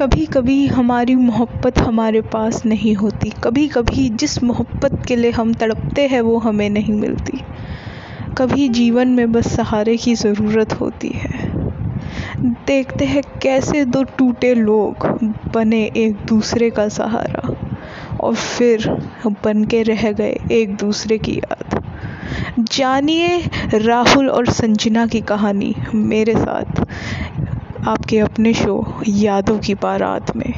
कभी कभी हमारी मोहब्बत हमारे पास नहीं होती। कभी कभी जिस मोहब्बत के लिए हम तड़पते हैं, वो हमें नहीं मिलती। कभी जीवन में बस सहारे की ज़रूरत होती है। देखते हैं कैसे दो टूटे लोग बने एक दूसरे का सहारा, और फिर बन के रह गए एक दूसरे की याद। जानिए राहुल और संजना की कहानी मेरे साथ। आपके अपने शो यादों की बारात में।